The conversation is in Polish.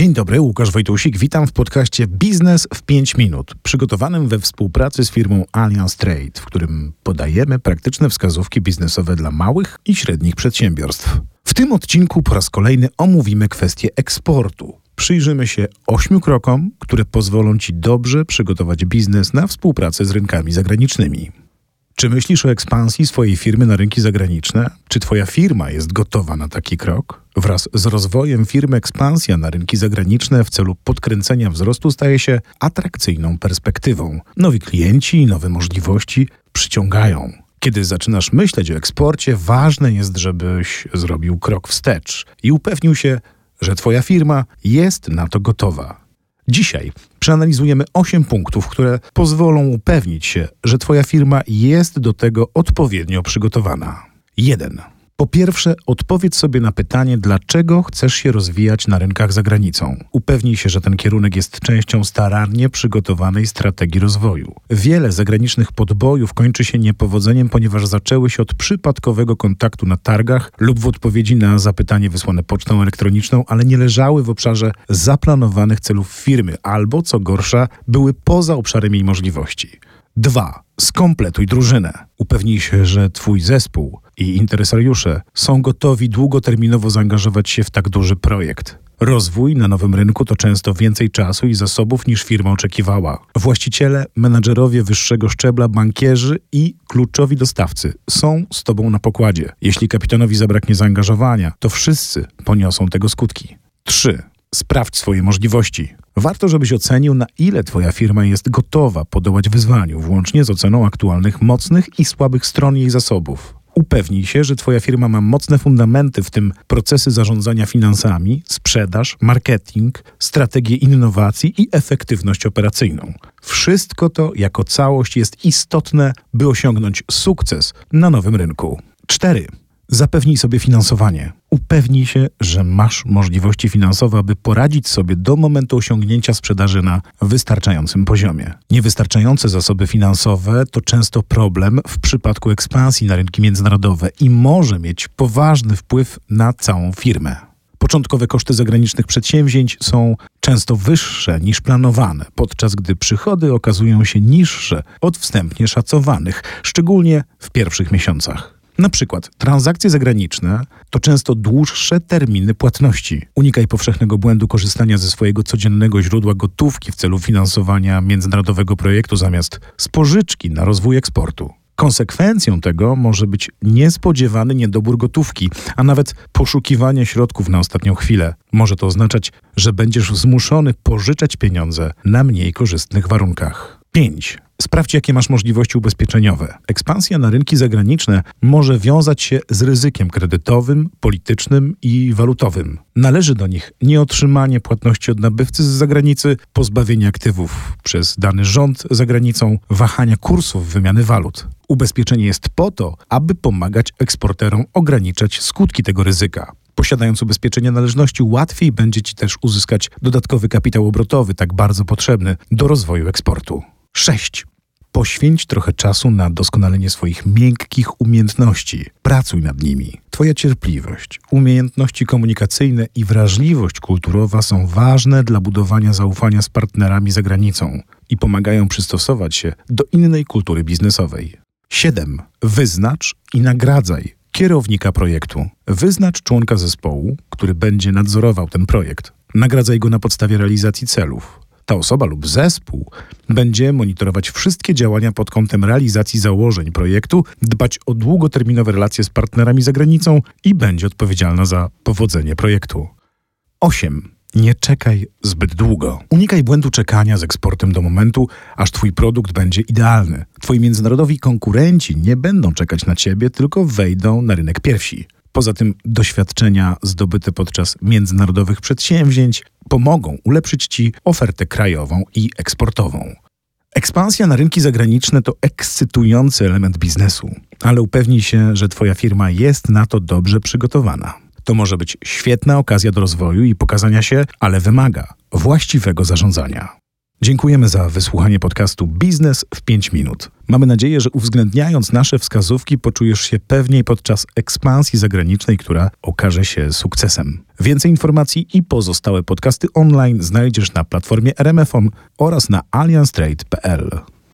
Dzień dobry, Łukasz Wojtusik. Witam w podcaście Biznes w 5 minut, przygotowanym we współpracy z firmą Allianz Trade, w którym podajemy praktyczne wskazówki biznesowe dla małych i średnich przedsiębiorstw. W tym odcinku po raz kolejny omówimy kwestię eksportu. Przyjrzymy się ośmiu krokom, które pozwolą Ci dobrze przygotować biznes na współpracę z rynkami zagranicznymi. Czy myślisz o ekspansji swojej firmy na rynki zagraniczne? Czy Twoja firma jest gotowa na taki krok? Wraz z rozwojem firmy ekspansja na rynki zagraniczne w celu podkręcenia wzrostu staje się atrakcyjną perspektywą. Nowi klienci i nowe możliwości przyciągają. Kiedy zaczynasz myśleć o eksporcie, ważne jest, żebyś zrobił krok wstecz i upewnił się, że Twoja firma jest na to gotowa. Dzisiaj przeanalizujemy 8 punktów, które pozwolą upewnić się, że Twoja firma jest do tego odpowiednio przygotowana. 1. Po pierwsze, odpowiedz sobie na pytanie, dlaczego chcesz się rozwijać na rynkach za granicą. Upewnij się, że ten kierunek jest częścią starannie przygotowanej strategii rozwoju. Wiele zagranicznych podbojów kończy się niepowodzeniem, ponieważ zaczęły się od przypadkowego kontaktu na targach lub w odpowiedzi na zapytanie wysłane pocztą elektroniczną, ale nie leżały w obszarze zaplanowanych celów firmy, albo co gorsza, były poza obszarem jej możliwości. 2. Skompletuj drużynę. Upewnij się, że Twój zespół i interesariusze są gotowi długoterminowo zaangażować się w tak duży projekt. Rozwój na nowym rynku to często więcej czasu i zasobów niż firma oczekiwała. Właściciele, menadżerowie wyższego szczebla, bankierzy i kluczowi dostawcy są z Tobą na pokładzie. Jeśli kapitanowi zabraknie zaangażowania, to wszyscy poniosą tego skutki. 3. Sprawdź swoje możliwości. Warto, żebyś ocenił, na ile Twoja firma jest gotowa podołać wyzwaniu, włącznie z oceną aktualnych mocnych i słabych stron jej zasobów. Upewnij się, że Twoja firma ma mocne fundamenty, w tym procesy zarządzania finansami, sprzedaż, marketing, strategię innowacji i efektywność operacyjną. Wszystko to jako całość jest istotne, by osiągnąć sukces na nowym rynku. 4. Zapewnij sobie finansowanie. Upewnij się, że masz możliwości finansowe, aby poradzić sobie do momentu osiągnięcia sprzedaży na wystarczającym poziomie. Niewystarczające zasoby finansowe to często problem w przypadku ekspansji na rynki międzynarodowe i może mieć poważny wpływ na całą firmę. Początkowe koszty zagranicznych przedsięwzięć są często wyższe niż planowane, podczas gdy przychody okazują się niższe od wstępnie szacowanych, szczególnie w pierwszych miesiącach. Na przykład transakcje zagraniczne to często dłuższe terminy płatności. Unikaj powszechnego błędu korzystania ze swojego codziennego źródła gotówki w celu finansowania międzynarodowego projektu zamiast spożyczki na rozwój eksportu. Konsekwencją tego może być niespodziewany niedobór gotówki, a nawet poszukiwanie środków na ostatnią chwilę. Może to oznaczać, że będziesz zmuszony pożyczać pieniądze na mniej korzystnych warunkach. 5. Sprawdź, jakie masz możliwości ubezpieczeniowe. Ekspansja na rynki zagraniczne może wiązać się z ryzykiem kredytowym, politycznym i walutowym. Należy do nich nieotrzymanie płatności od nabywcy z zagranicy, pozbawienie aktywów przez dany rząd za granicą, wahania kursów wymiany walut. Ubezpieczenie jest po to, aby pomagać eksporterom ograniczać skutki tego ryzyka. Posiadając ubezpieczenie należności, łatwiej będzie Ci też uzyskać dodatkowy kapitał obrotowy, tak bardzo potrzebny do rozwoju eksportu. 6. Poświęć trochę czasu na doskonalenie swoich miękkich umiejętności. Pracuj nad nimi. Twoja cierpliwość, umiejętności komunikacyjne i wrażliwość kulturowa są ważne dla budowania zaufania z partnerami za granicą i pomagają przystosować się do innej kultury biznesowej. 7. Wyznacz i nagradzaj kierownika projektu. Wyznacz członka zespołu, który będzie nadzorował ten projekt. Nagradzaj go na podstawie realizacji celów. Ta osoba lub zespół będzie monitorować wszystkie działania pod kątem realizacji założeń projektu, dbać o długoterminowe relacje z partnerami za granicą i będzie odpowiedzialna za powodzenie projektu. 8. Nie czekaj zbyt długo. Unikaj błędu czekania z eksportem do momentu, aż Twój produkt będzie idealny. Twoi międzynarodowi konkurenci nie będą czekać na Ciebie, tylko wejdą na rynek pierwsi. Poza tym doświadczenia zdobyte podczas międzynarodowych przedsięwzięć pomogą ulepszyć Ci ofertę krajową i eksportową. Ekspansja na rynki zagraniczne to ekscytujący element biznesu, ale upewnij się, że Twoja firma jest na to dobrze przygotowana. To może być świetna okazja do rozwoju i pokazania się, ale wymaga właściwego zarządzania. Dziękujemy za wysłuchanie podcastu Biznes w 5 minut. Mamy nadzieję, że uwzględniając nasze wskazówki, poczujesz się pewniej podczas ekspansji zagranicznej, która okaże się sukcesem. Więcej informacji i pozostałe podcasty online znajdziesz na platformie RMFON oraz na allianstrade.pl.